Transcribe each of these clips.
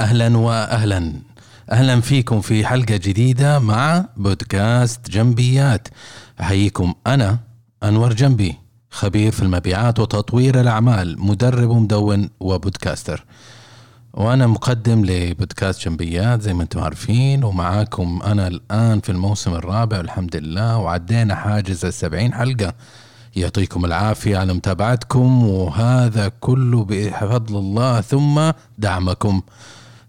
أهلا واهلا. أهلا فيكم في حلقة جديدة مع بودكاست جنبيات. أحييكم أنا أنور جنبي خبير في المبيعات وتطوير الأعمال مدرب ومدون وبودكاستر. وأنا مقدم لبودكاست جنبيات زي ما أنتم عارفين ومعاكم أنا الآن في الموسم الرابع والحمد لله وعدينا حاجز السبعين حلقة. يعطيكم العافية على متابعتكم وهذا كله بفضل الله ثم دعمكم.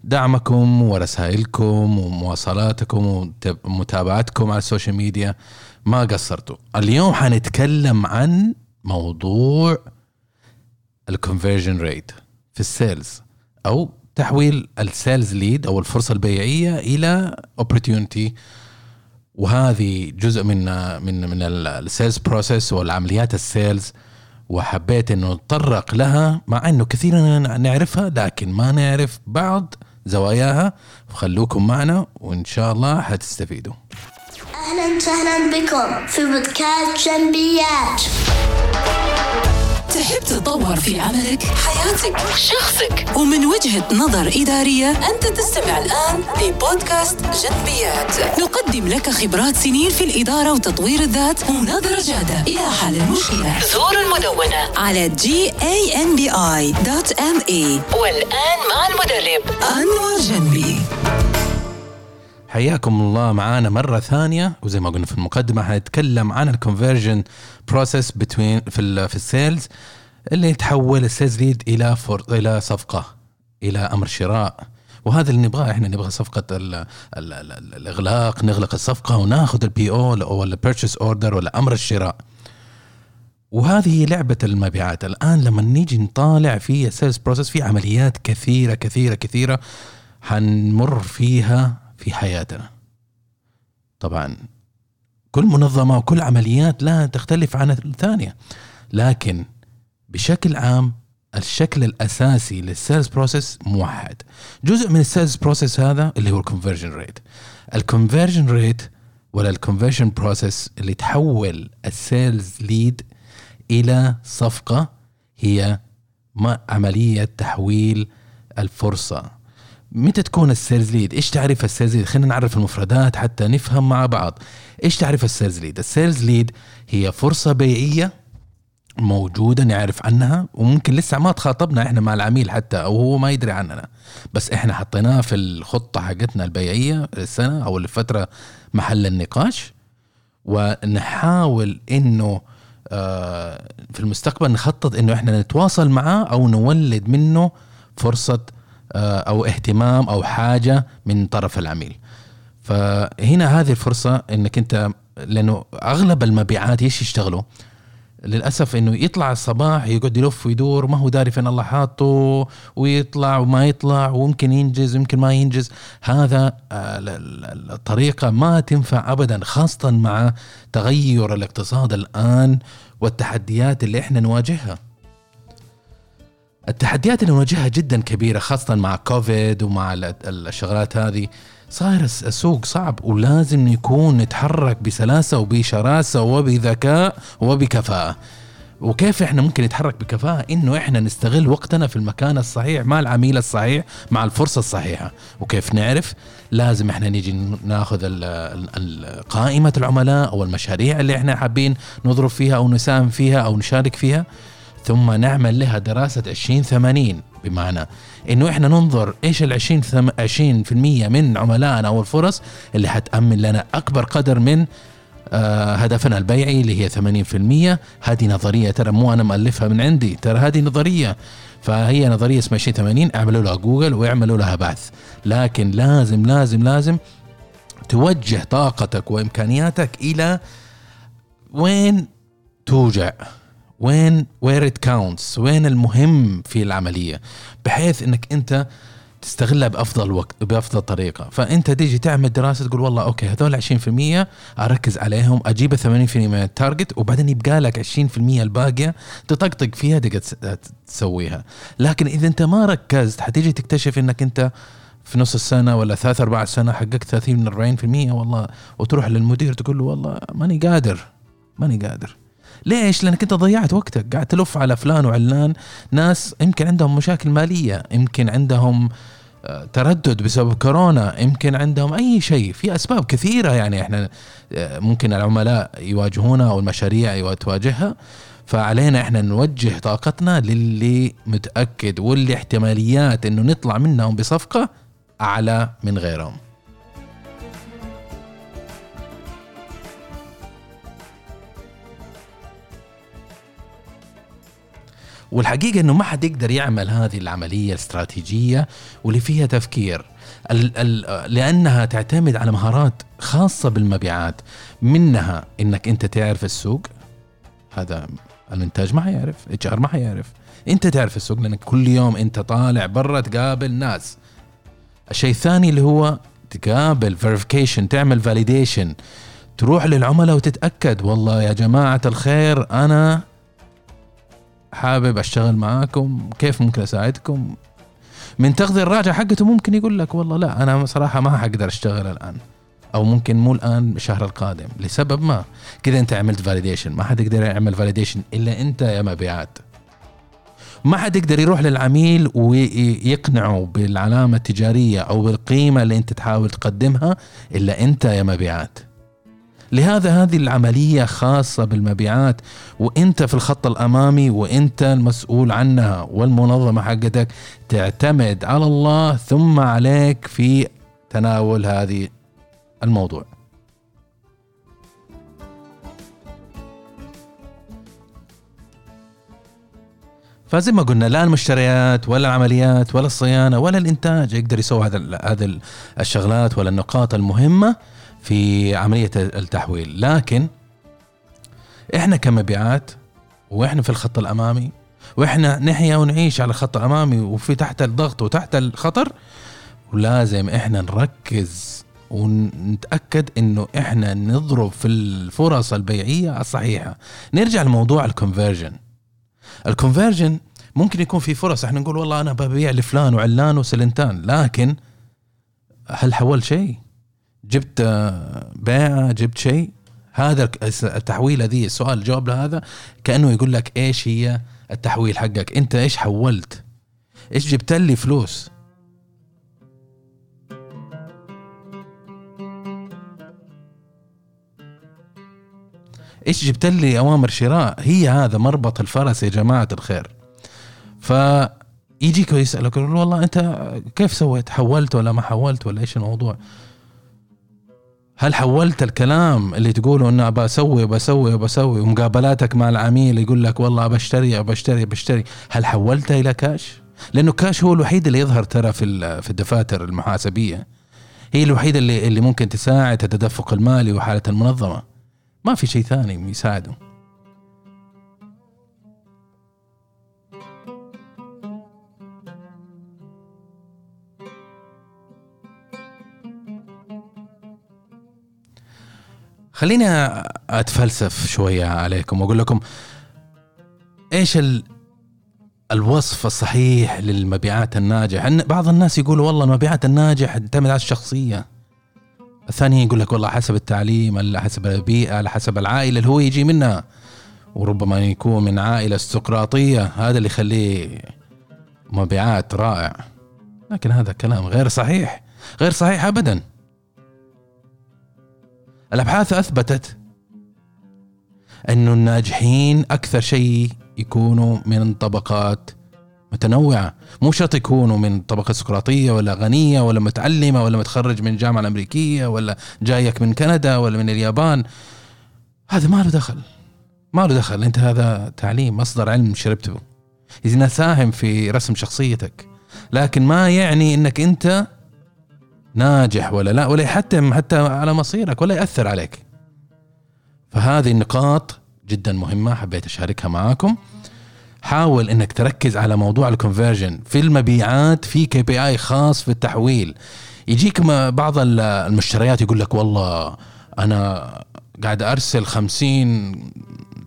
دعمكم ورسائلكم ومراسلاتكم ومتابعتكم على السوشيال ميديا ما قصرتوا. اليوم حنتكلم عن موضوع ال conversion rate في ال sales أو تحويل ال sales lead أو الفرصة البيعية إلى opportunity وهذه جزء من من من ال sales process والعمليات ال sales. وحبيت إنه نتطرق لها مع إنه كثيرا نعرفها لكن ما نعرف بعض. زواياها فخلوكم معنا وإن شاء الله حتستفيدوا. أهلا وسهلا بكم في بودكاست جنبيات. تحب تتطور في عملك، حياتك، شخصك. ومن وجهة نظر إدارية أنت تستمع الآن لبودكاست جنبيات. نقدم لك خبرات سنين في الإدارة وتطوير الذات ونظرة جادة. إلى حل المشكلة. زور المدونة. على gambi.me والآن مع المدرب. أنور حياكم الله معانا مرة ثانية. وزي ما قلنا في المقدمة حنتكلم عن ال conversion process between في في ال sales اللي يتحول ال sales lead إلى فور إلى صفقة إلى أمر شراء. وهذا اللي نبغاه إحنا نبغى صفقة ال ال ال الإغلاق نغلق الصفقة وناخذ ال PO ولا purchase order ولا أمر الشراء. وهذه لعبة المبيعات. الآن لما نيجي نطالع في ال sales process في عمليات كثيرة كثيرة كثيرة حنمر فيها في حياتنا. طبعا كل منظمة وكل عمليات لا تختلف عن الثانية لكن بشكل عام الشكل الأساسي لل sales process موحد. جزء من ال sales process هذا اللي هو ال conversion rate ال conversion rate ولا ال conversion process اللي تحول ال sales lead إلى صفقة هي ما عملية تحويل الفرصة. متى تكون ال sales lead؟ إيش تعرف ال sales lead؟ خلينا نعرف المفردات حتى نفهم مع بعض. إيش تعرف ال sales lead؟ ال sales lead هي فرصة بيعيه موجودة نعرف عنها وممكن لسه ما تخاطبنا إحنا مع العميل حتى أو هو ما يدري عننا. بس إحنا حطيناه في الخطة حقتنا البيعيه السنة أو الفترة محل النقاش. ونحاول إنه آه، في المستقبل نخطط إنه إحنا نتواصل معاه أو نولد منه فرصة أو اهتمام أو حاجة من طرف العميل. فهنا هذه الفرصة إنك أنت لأنه أغلب المبيعات إيش يشتغلوا؟ للأسف إنه يطلع الصباح يقعد يلف ويدور ما هو داري فين الله حاطه ويطلع وما يطلع وممكن ينجز ويمكن ما ينجز. هذا آه، الطريقة ما تنفع ابدا خاصة مع تغير الاقتصاد الآن والتحديات اللي إحنا نواجهها. التحديات اللي نواجهها جدا كبيرة خاصة مع كوفيد ومع الشغلات هذه. صاير السوق صعب ولازم يكون نتحرك بسلاسة وبشراسة وبذكاء وبكفاءة. وكيف إحنا ممكن نتحرك بكفاءة؟ إنه إحنا نستغل وقتنا في المكان الصحيح مع العميل الصحيح مع الفرصة الصحيحة. وكيف نعرف؟ لازم إحنا نيجي ناخذ قائمة العملاء أو المشاريع اللي إحنا حابين نضرب فيها أو نساهم فيها أو نشارك فيها. ثم نعمل لها دراسة 20 80 بمعنى إنه إحنا ننظر إيش ال 20 20% من عملائنا أو الفرص اللي حتأمن لنا أكبر قدر من آه هدفنا البيعي اللي هي 80% هذه نظرية ترى مو أنا مؤلفها من عندي ترى هذه نظرية. فهي نظرية اسمها 20 80 اعملوا لها جوجل واعملوا لها بحث لكن لازم لازم لازم توجه طاقتك وإمكانياتك إلى وين توجه؟ وين where it counts وين المهم في العملية بحيث إنك أنت تستغلها بأفضل وقت بأفضل طريقة. فأنت تيجي تعمل دراسة تقول والله okay هذول 20% أركز عليهم أجيب 80% من ال target وبعدين يبقى لك 20% الباقية تطقطق فيها تقدر تسويها. لكن إذا أنت ما ركزت حتيجي تكتشف إنك أنت في نص السنة ولا ثلاث أربع سنه حققت 30 من 40% والله وتروح للمدير تقول له والله ماني قادر ماني قادر. ليش؟ لأنك أنت ضيعت وقتك. قاعد تلف على فلان وعلان. ناس يمكن عندهم مشاكل مالية يمكن عندهم آه، تردد بسبب كورونا يمكن عندهم أي شيء. في أسباب كثيرة يعني إحنا آه، ممكن العملاء يواجهونها أو المشاريع تواجهها. فعلينا إحنا نوجه طاقتنا للي متأكد واللي احتماليات إنه نطلع منهم بصفقة أعلى من غيرهم. والحقيقة إنه ما حد يقدر يعمل هذه العملية الاستراتيجية واللي فيها تفكير. ال ال لأنها تعتمد على مهارات خاصة بالمبيعات. منها إنك أنت تعرف السوق. هذا الإنتاج ما حيعرف HR ما حيعرف. أنت تعرف السوق لأنك كل يوم أنت طالع برا تقابل ناس. الشيء الثاني اللي هو تقابل verification تعمل validation تروح للعملاء وتتأكد والله يا جماعة الخير أنا حابب أشتغل معاكم كيف ممكن أساعدكم؟ من تغذية الراجع حقته ممكن يقول لك والله لا أنا صراحة ما حقدر أشتغل الآن. أو ممكن مو الآن الشهر القادم. لسبب ما؟ كذا أنت عملت validation ما حد يقدر يعمل validation إلا أنت يا مبيعات. ما حد يقدر يروح للعميل ويقنعه بالعلامة التجارية أو بالقيمة اللي أنت تحاول تقدمها إلا أنت يا مبيعات. لهذا هذه العملية خاصة بالمبيعات وإنت في الخط الأمامي وإنت المسؤول عنها والمنظمة حقتك تعتمد على الله ثم عليك في تناول هذه الموضوع. فزي ما قلنا لا المشتريات ولا العمليات ولا الصيانة ولا الإنتاج يقدر يسوي هذا الشغلات ولا النقاط المهمة. في عملية التحويل. لكن إحنا كمبيعات وإحنا في الخط الأمامي وإحنا نحيا ونعيش على الخط الأمامي وفي تحت الضغط وتحت الخطر ولازم إحنا نركز ونتأكد إنه إحنا نضرب في الفرص البيعية الصحيحة. نرجع لموضوع الكونفرجن الكونفرجن ممكن يكون في فرص. إحنا نقول والله أنا ببيع لفلان وعلان وسلنتان لكن هل حولت شيء؟ جبت بيعه جبت شيء. هذا التحويل هذه السؤال الجواب لهذا كأنه يقول لك إيش هي التحويل حقك؟ أنت إيش حولت؟ إيش جبت لي فلوس؟ إيش جبت لي أوامر شراء؟ هي هذا مربط الفرس يا جماعة الخير. ف يجيك ويسألك والله أنت كيف سويت؟ حولت ولا ما حولت ولا إيش الموضوع؟ هل حولت الكلام اللي تقوله إنه ابى أسوي وبسوي وبسوي ومقابلاتك مع العميل يقول لك والله بشتري بشتري بشتري. هل حولته إلى كاش؟ لأنه كاش هو الوحيد اللي يظهر ترى في في الدفاتر المحاسبية. هي الوحيده اللي اللي ممكن تساعد التدفق المالي وحالة المنظمة. ما في شيء ثاني يساعده. خليني أتفلسف شوية عليكم وأقول لكم إيش ال الوصف الصحيح للمبيعات الناجح بعض الناس يقولوا والله المبيعات الناجح تعتمد على الشخصية. الثاني يقول لك والله حسب التعليم على حسب البيئة على حسب العائلة اللي هو يجي منها. وربما يكون من عائلة استقراطية. هذا اللي يخليه مبيعات رائع. لكن هذا كلام غير صحيح. غير صحيح أبدا. الأبحاث أثبتت أنه الناجحين أكثر شيء يكونوا من طبقات متنوعة. مو شرط يكونوا من طبقة سقراطية ولا غنية ولا متعلمة ولا متخرج من الجامعة الأمريكية ولا جايك من كندا ولا من اليابان. هذا ما له دخل. ما له دخل. أنت هذا تعليم مصدر علم شربته. إذا ساهم في رسم شخصيتك لكن ما يعني أنك أنت ناجح ولا لا ولا يحتم حتى على مصيرك ولا يأثر عليك. فهذه النقاط جدا مهمة حبيت أشاركها معاكم. حاول إنك تركز على موضوع ال conversion في المبيعات في KPI خاص في التحويل. يجيك بعض المشتريات يقول لك والله أنا قاعد أرسل خمسين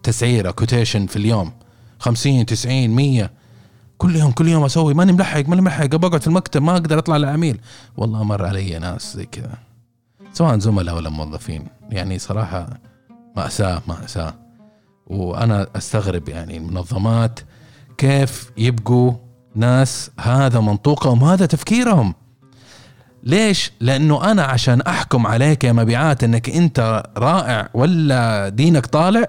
تسعيرة quotation في اليوم. خمسين تسعين مية. كل يوم كل يوم أسوي ماني ملحق ماني ملحق بقعد في المكتب ما أقدر أطلع للعميل والله مر علي ناس زي كذا سواء زملاء ولا موظفين. يعني صراحة مأساة مأساة. وأنا أستغرب يعني المنظمات كيف يبقوا ناس هذا منطوقهم هذا تفكيرهم. ليش؟ لأنه أنا عشان أحكم عليك يا مبيعات إنك أنت رائع ولا دينك طالع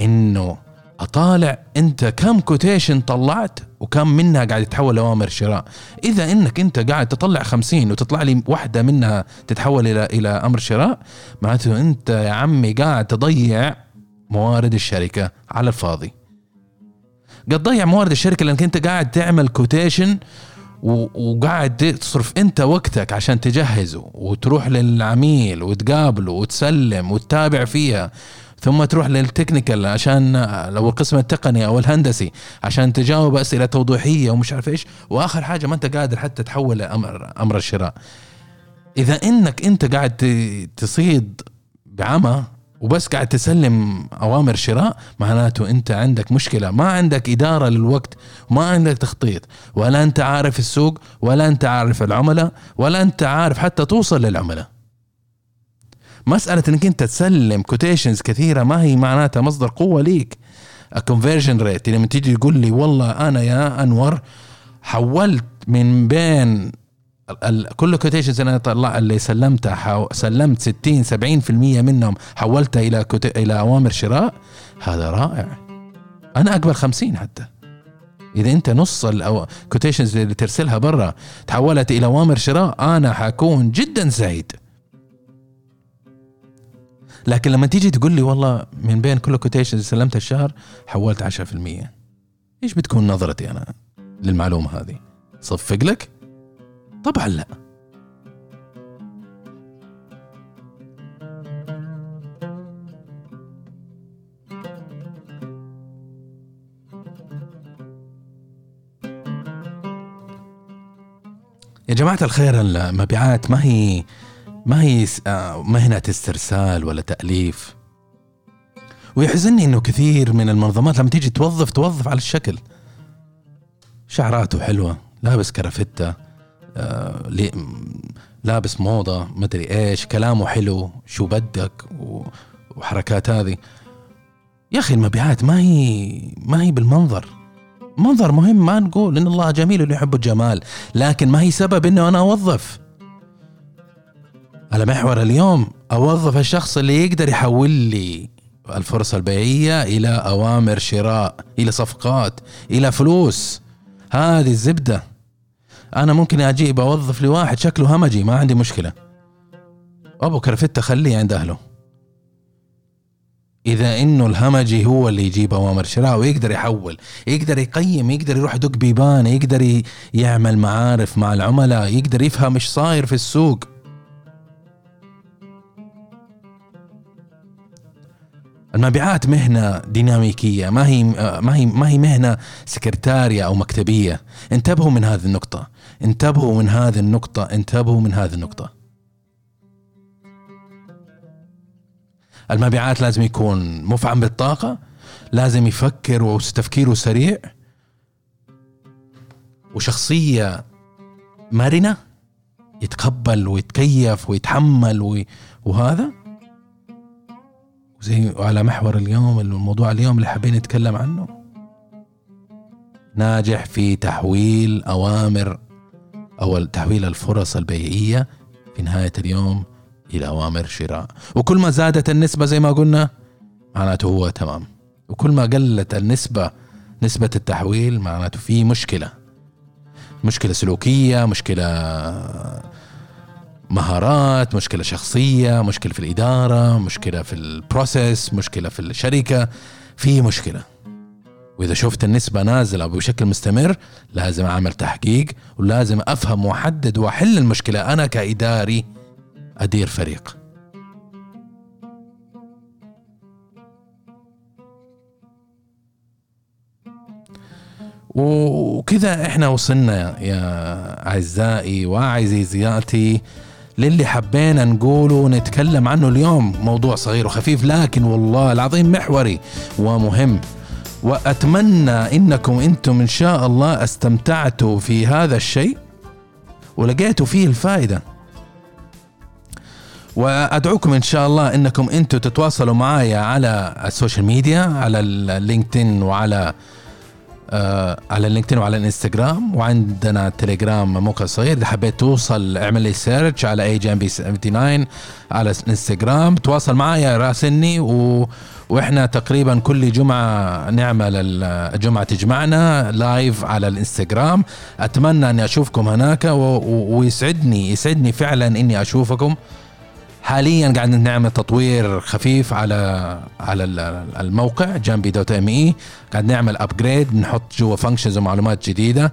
إنه أطالع أنت كم quotation طلعت وكم منها قاعد يتحول لأوامر شراء. إذا إنك أنت قاعد تطلع خمسين وتطلع لي واحدة منها تتحول إلى إلى أمر شراء معناته أنت يا عمي قاعد تضيع موارد الشركة على الفاضي. قد تضيع موارد الشركة لأنك أنت قاعد تعمل quotation وقاعد تصرف أنت وقتك عشان تجهزه وتروح للعميل وتقابله وتسلم وتتابع فيها. ثم تروح للتكنيكال عشان لو القسم التقني أو الهندسي عشان تجاوب أسئلة توضيحية ومش عارف إيش. وآخر حاجة ما أنت قادر حتى تحول أمر أمر الشراء. إذا إنك أنت قاعد تصيد بعمى وبس قاعد تسلم أوامر شراء معناته أنت عندك مشكلة. ما عندك إدارة للوقت ما عندك تخطيط. ولا أنت عارف السوق ولا أنت عارف العملاء ولا أنت عارف حتى توصل للعملاء. مسألة إنك أنت تسلم quotations كثيرة ما هي معناتها مصدر قوة ليك. ال conversion rate لما تيجي تقول لي والله أنا يا أنور حولت من بين كل quotations أنا طلع اللي سلمتها سلمت 60 70% منهم حولتها إلى إلى أوامر شراء؟ هذا رائع. أنا أقبل 50 حتى. إذا أنت نص ال quotations اللي ترسلها برا تحولت إلى أوامر شراء أنا حكون جدا سعيد. لكن لما تيجي تقول لي والله من بين كل كوتيشنز اللي سلمتها الشهر حولت 10% إيش بتكون نظرتي أنا للمعلومة هذه؟ صفق لك؟ طبعا لا. يا جماعة الخير المبيعات ما هي ما هي آه، مهنة استرسال ولا تأليف؟ ويحزنني إنه كثير من المنظمات لما تيجي توظف توظف على الشكل. شعراته حلوة لابس كرافتة آه لابس موضة مدري إيش كلامه حلو شو بدك وحركات هذه. يا أخي المبيعات ما هي ما هي بالمنظر. منظر مهم ما نقول إن الله جميل اللي يحب الجمال لكن ما هي سبب إنه أنا أوظف. على محور اليوم أوظف الشخص اللي يقدر يحول لي الفرصة البيعية إلى أوامر شراء إلى صفقات إلى فلوس. هذه الزبدة. أنا ممكن أجيب أوظف لي واحد شكله همجي ما عندي مشكلة. أبو كرفتة خليه عند أهله. إذا إنه الهمجي هو اللي يجيب أوامر شراء ويقدر يحول يقدر يقيم يقدر يروح يدق بيبان يقدر يعمل معارف مع العملاء يقدر يفهم إيش صاير في السوق. المبيعات مهنة ديناميكية ما هي ما هي ما هي مهنة سكرتارية أو مكتبية. انتبهوا من هذه النقطة. انتبهوا من هذه النقطة. انتبهوا من هذه النقطة. المبيعات لازم يكون مفعم بالطاقة لازم يفكر وتفكيره سريع. وشخصية مرنة يتقبل ويتكيف ويتحمل وهذا. زي على محور اليوم الموضوع اليوم اللي حابين نتكلم عنه. ناجح في تحويل أوامر أو تحويل الفرص البيعية في نهاية اليوم إلى أوامر شراء. وكل ما زادت النسبة زي ما قلنا معناته هو تمام. وكل ما قلت النسبة نسبة التحويل معناته في مشكلة. مشكلة سلوكية مشكلة مهارات مشكلة شخصية مشكلة في الإدارة مشكلة في البروسيس مشكلة في الشركة في مشكلة. وإذا شفت النسبة نازلة بشكل مستمر لازم أعمل تحقيق ولازم أفهم وأحدد وأحل المشكلة أنا كإداري أدير فريق. وكذا إحنا وصلنا يا أعزائي واعزيزياتي للي حبينا نقوله ونتكلم عنه اليوم. موضوع صغير وخفيف لكن والله العظيم محوري ومهم. وأتمنى إنكم أنتم إن شاء الله استمتعتوا في هذا الشيء ولقيتوا فيه الفائدة. وأدعوكم إن شاء الله إنكم أنتم تتواصلوا معايا على ال social media على ال LinkedIn وعلى على ال LinkedIn وعلى الانستغرام وعندنا تليجرام موقع صغير. إذا حبيت توصل اعمل لي search على AGMB 79 على الانستغرام تواصل معي راسلني و وإحنا تقريبا كل جمعة نعمل الجمعه تجمعنا live على الانستغرام. أتمنى إني أشوفكم هناك و- و- ويسعدني يسعدني فعلا إني أشوفكم. حاليا قاعد نعمل تطوير خفيف على على ال- الموقع جنبي dot me قاعد نعمل upgrade نحط جوا functions ومعلومات جديدة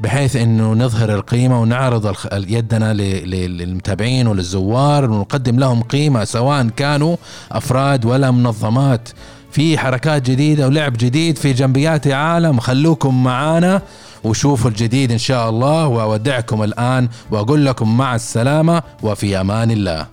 بحيث إنه نظهر القيمة ونعرض يدنا للمتابعين وللزوار ونقدم لهم قيمة سواء كانوا أفراد ولا منظمات. في حركات جديدة ولعب جديد في جنبيات عالم خلوكم معانا وشوفوا الجديد إن شاء الله وأودعكم الآن وأقول لكم مع السلامة وفي أمان الله.